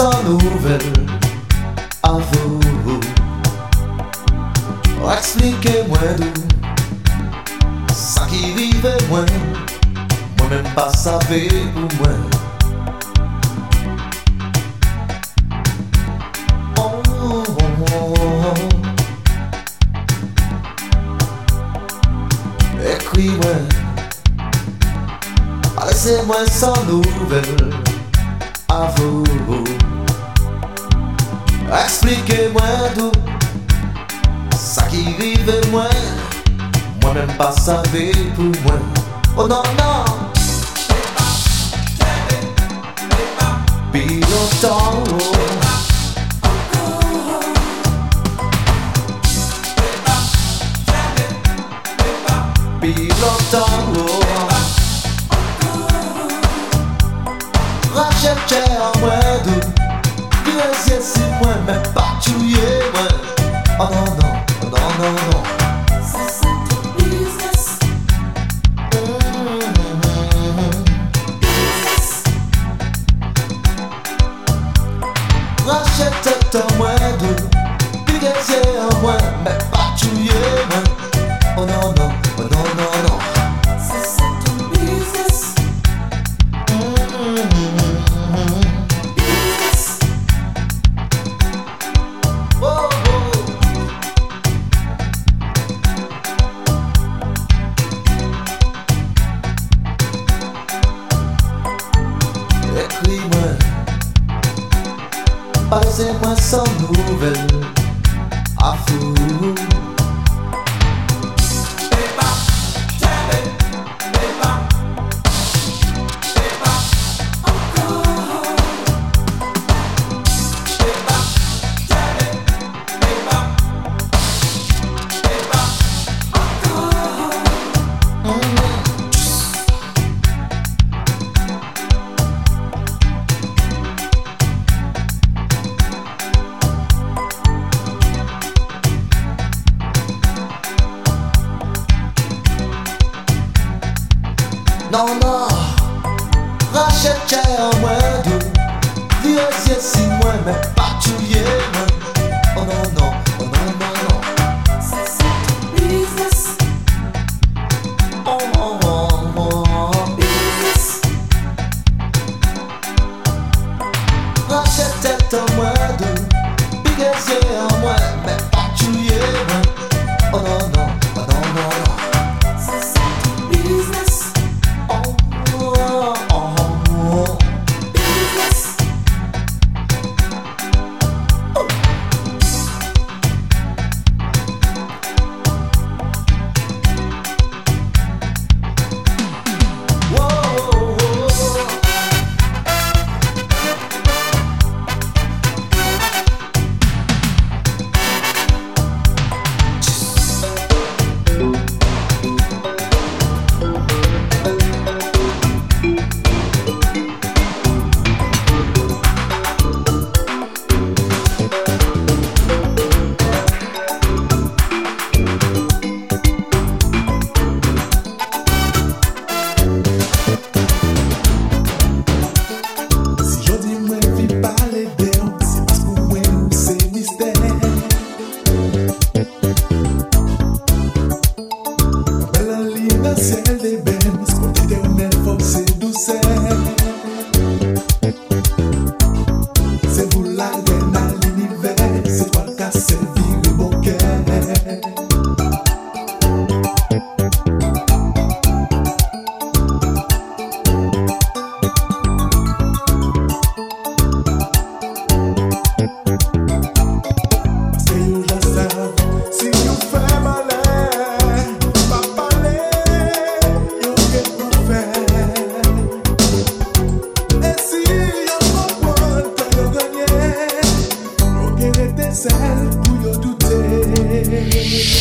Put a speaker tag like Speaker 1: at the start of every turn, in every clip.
Speaker 1: sans nouvelles à vous. Expliquez-moi d'où
Speaker 2: ça
Speaker 1: qui vivait moi, moi-même pas savé ou moi. Oh, oh, oh.
Speaker 3: Écris-moi, laissez-moi sans nouvelles. passa a ver por moi.
Speaker 2: Oh, não, não. You.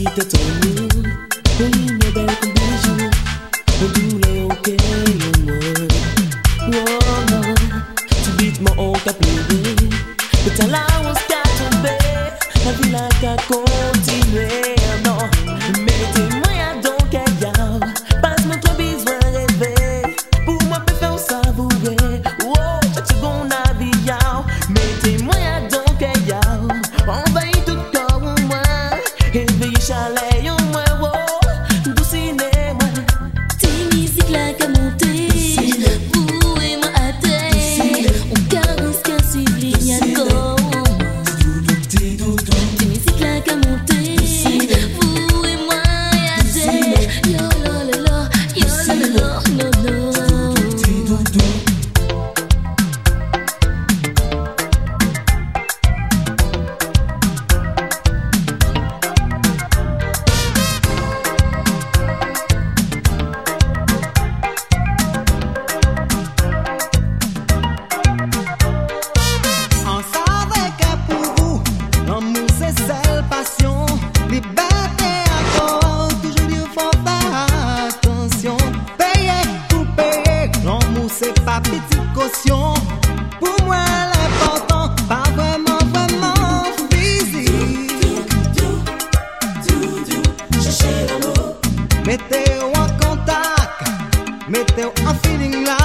Speaker 3: Hey, the Meteu a contaca, meteu a feeling lá.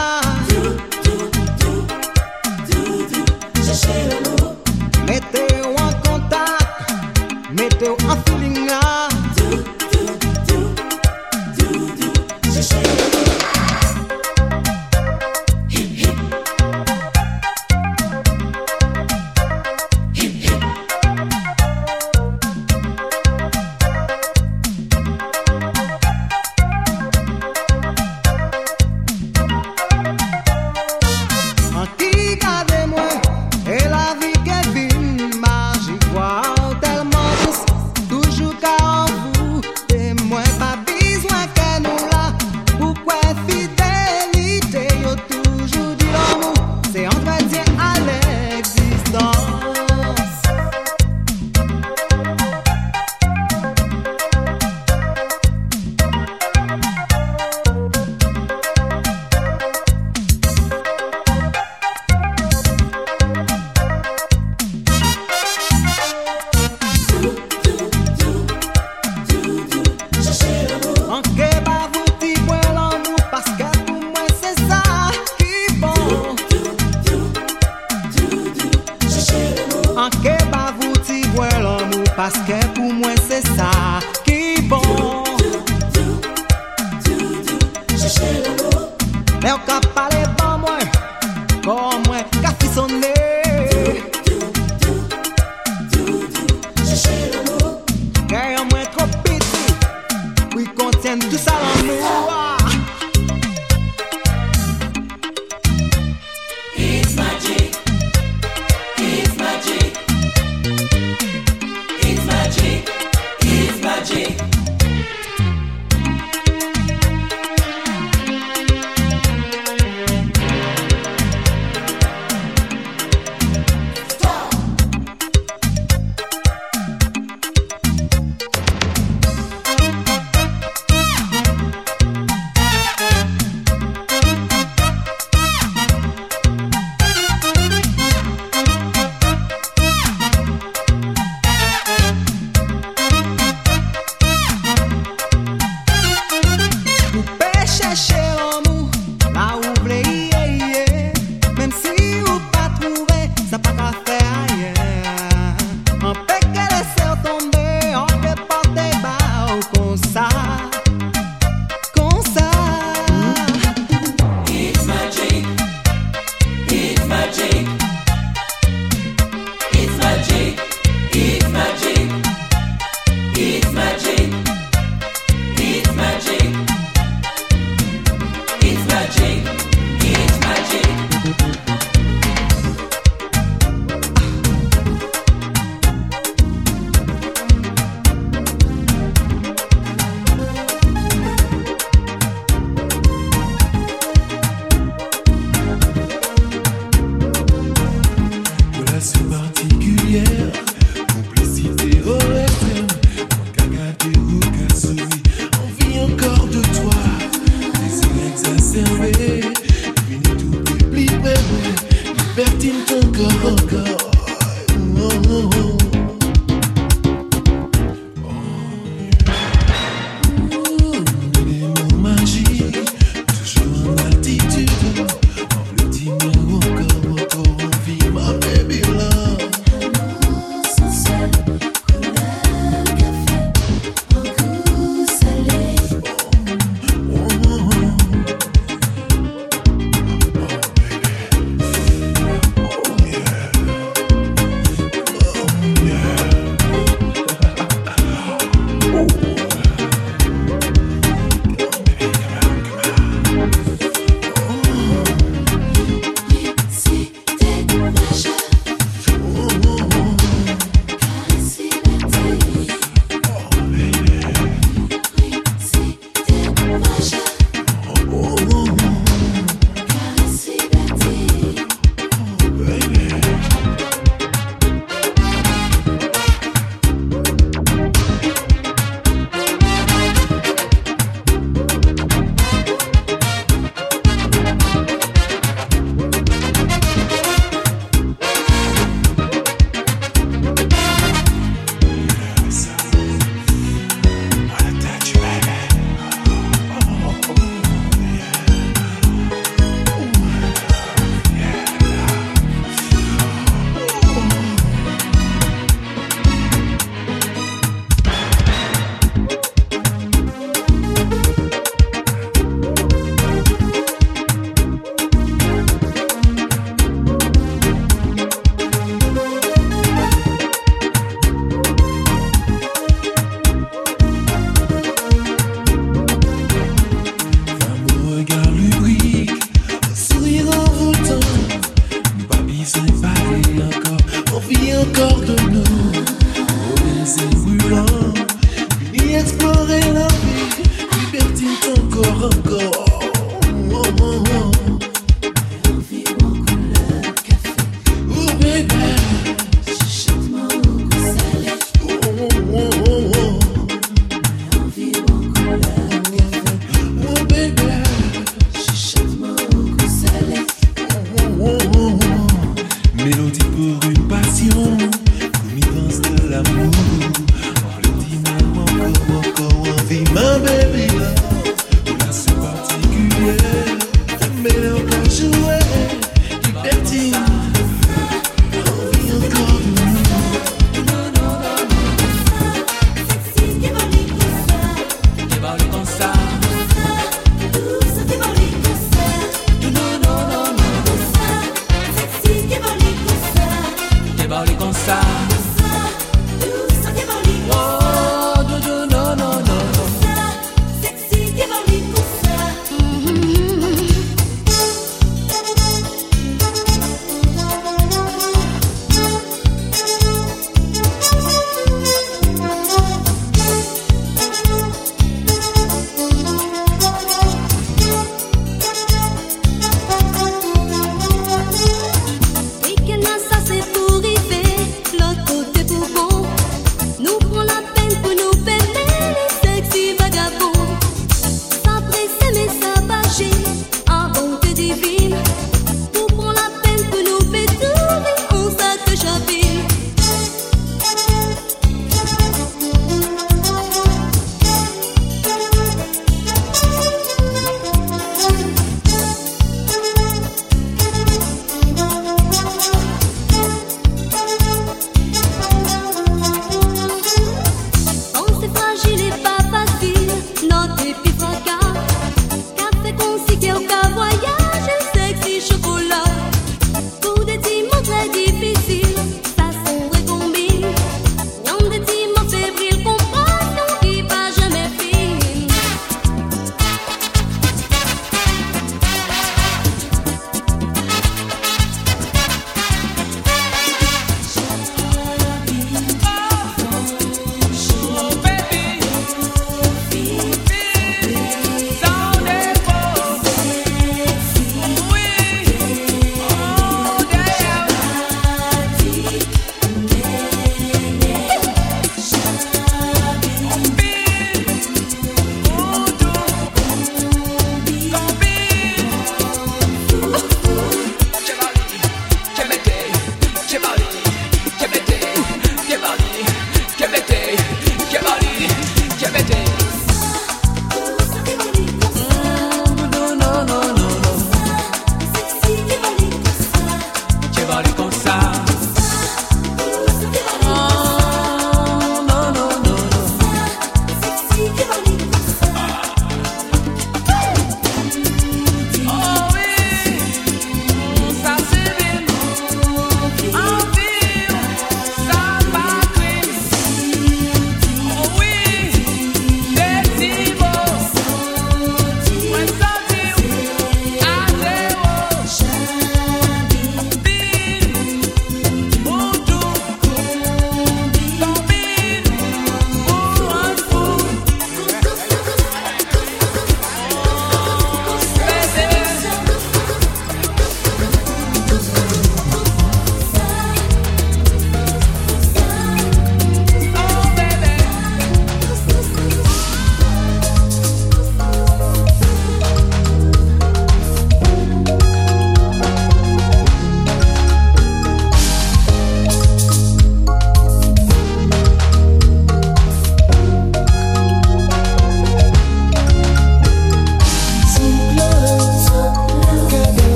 Speaker 3: And the Salon.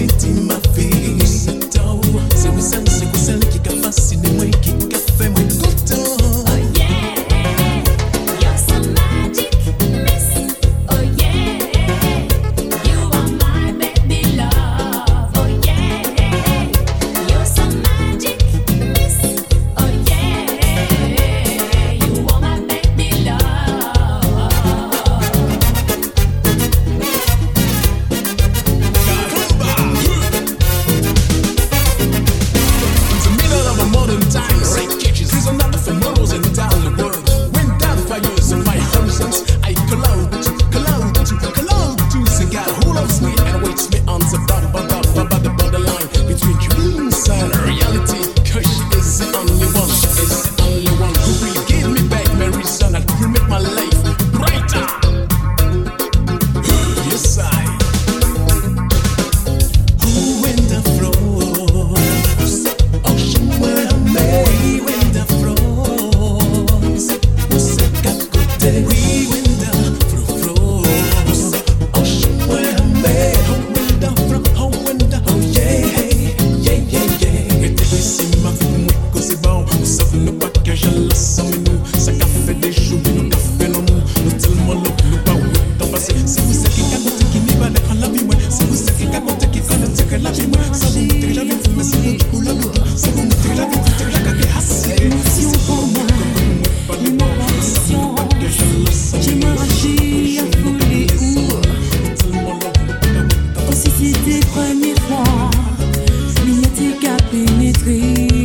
Speaker 3: sitima fi sekusensekuse nikikafasi nimwe première fois, il n'y était qu'à pénétrer.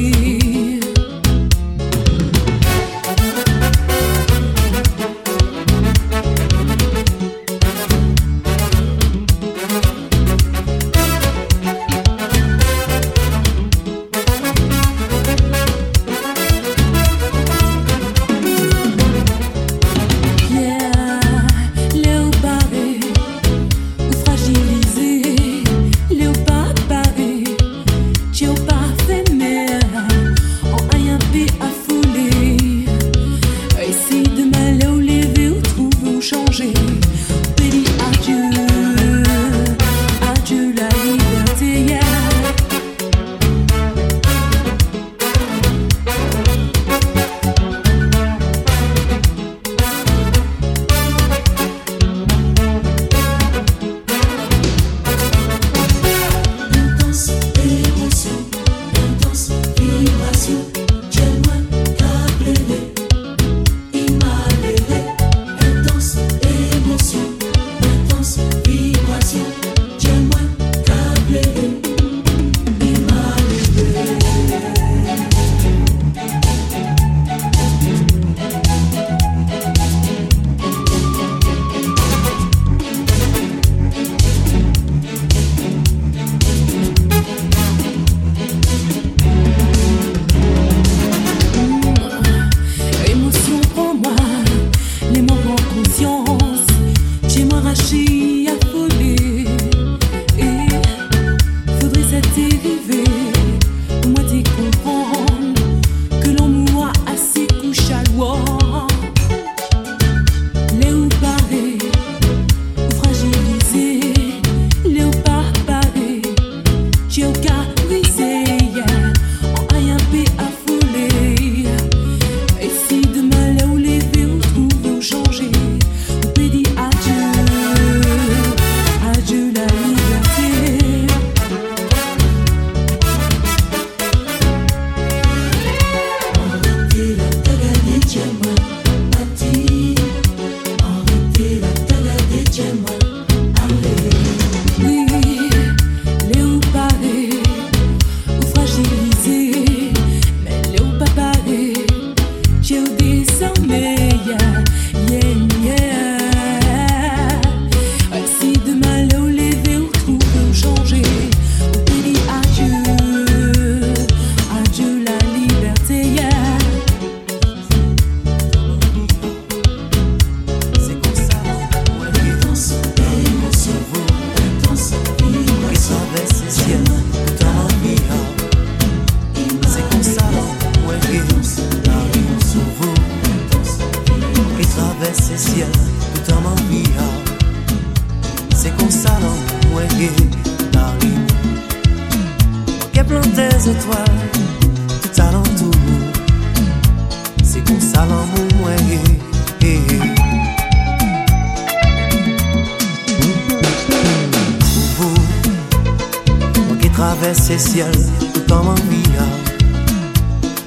Speaker 3: Travesse siel tout an man miya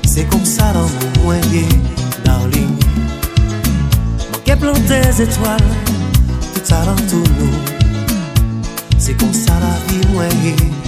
Speaker 3: Se kon sa dan darling. Man ke plan des etwal, tout sa dan tou nou Se comme ça la vie,
Speaker 1: mwen ye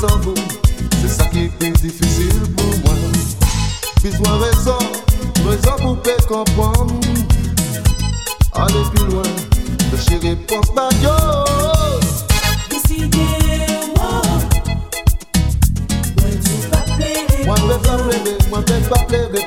Speaker 1: sans vous, c'est ça qui est difficile pour moi. Besoin raison, raison pour peut comprendre. Aller plus loin, de chez réponse pas Décidez, moi. Moi, je vais pas plaider, moi, je vais pas plaider.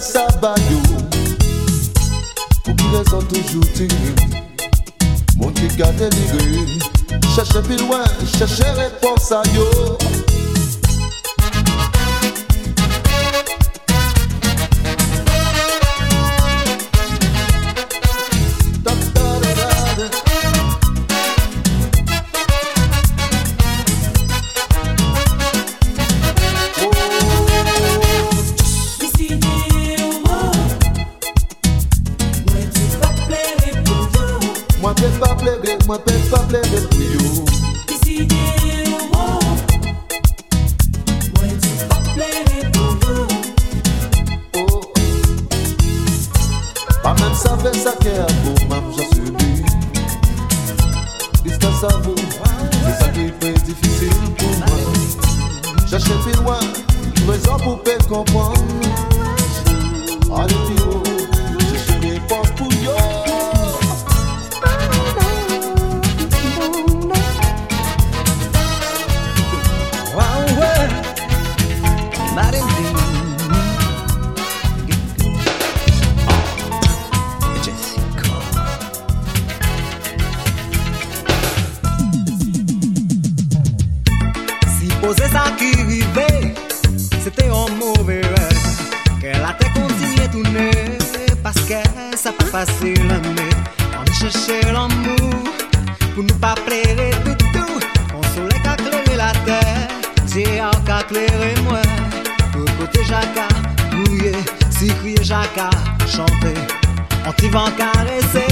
Speaker 1: Te ke fe sa ba yo Pou ki les an toujou tire Moun ki ka delire Cherche pi loin, cherche repons a yo
Speaker 4: ça pas facile mais On cherchait l'amour pour nous pas plaire du tout. On soleil qu'a clairé la terre, c'est à qu'a clairé moi. Pour côté Jacques, mouillé, si crier Jacques, chanter. On t'y va caresser,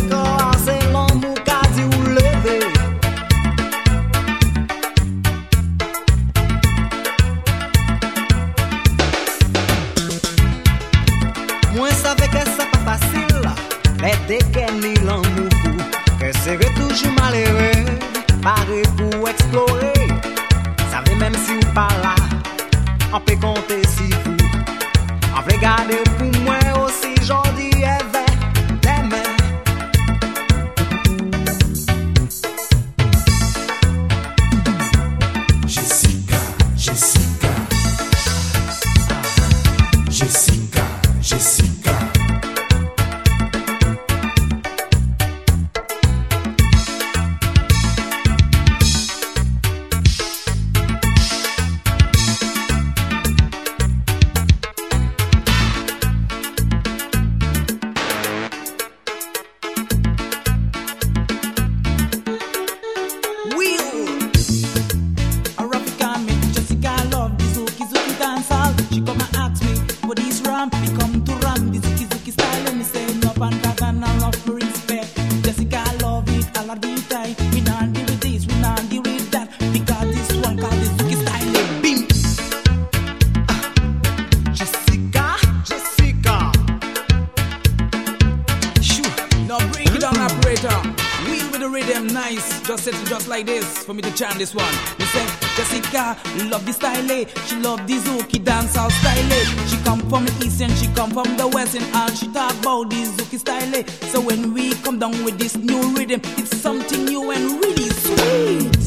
Speaker 5: operator. Wheel with the rhythm, nice. Just set it just like this for me to chant this one. Me say, Jessica, love the style, eh. She love the Zuki dancehall style, eh. She come from the east and she come from the west and all she talk about the Zuki style, eh. So when we come down with this new rhythm, it's something new and really sweet.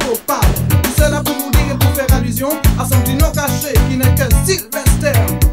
Speaker 4: Tout
Speaker 6: cela pour vous dire et pour faire allusion à son dino caché qui n'est que Sylvester.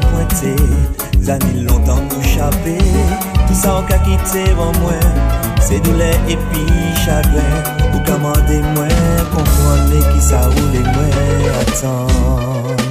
Speaker 6: Pointé, ça longtemps qu'on chapait Tout ça en qu'à
Speaker 7: quitter, bon moi C'est douloureux et puis chagrin. Vous commandez moins, comprenez qui ça roule, moi,
Speaker 8: attends.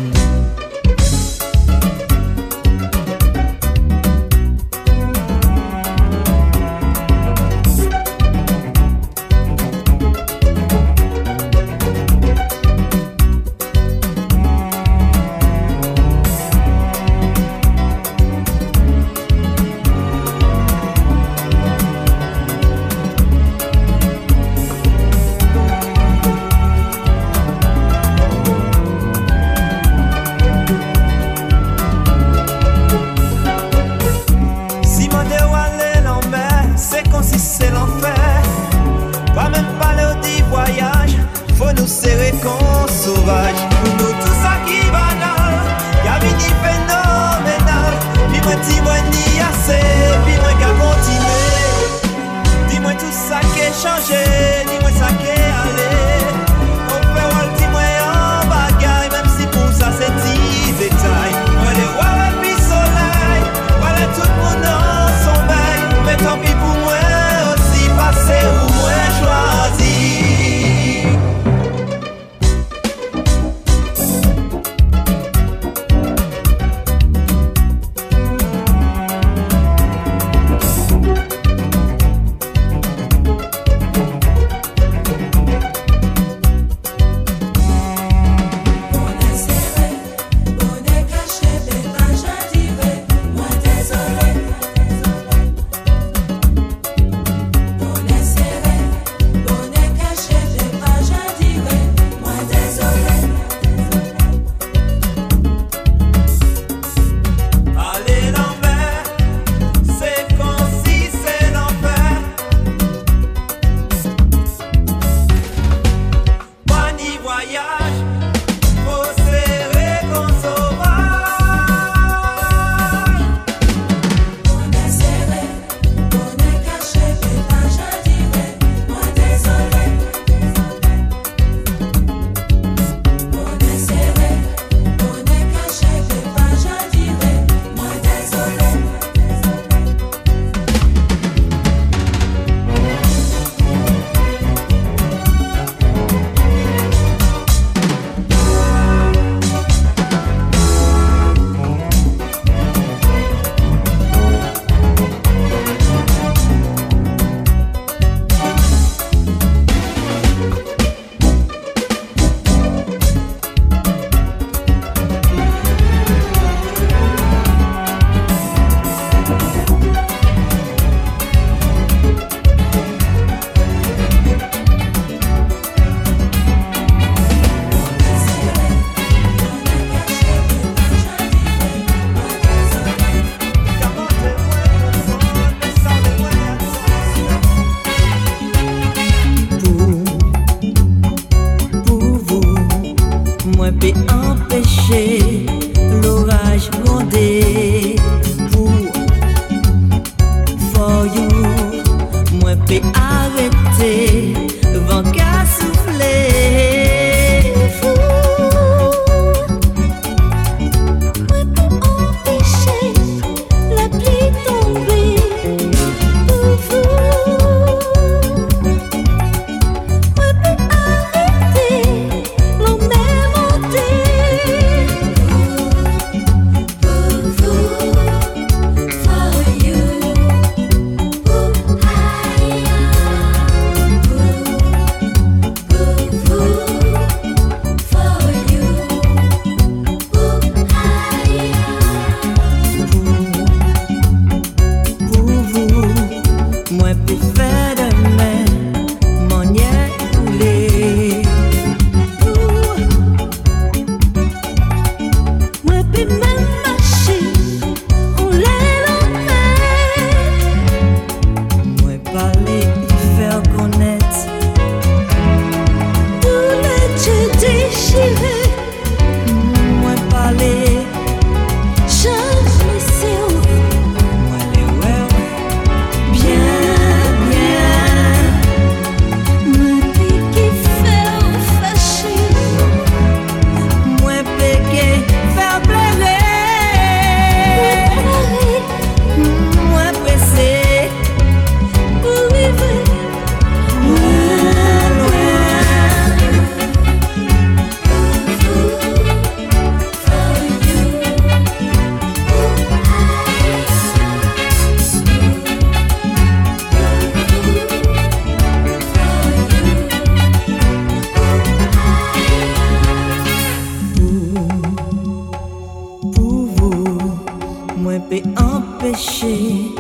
Speaker 8: penché,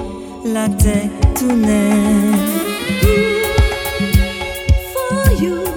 Speaker 8: la tête tournait.
Speaker 9: Mm-hmm. For you.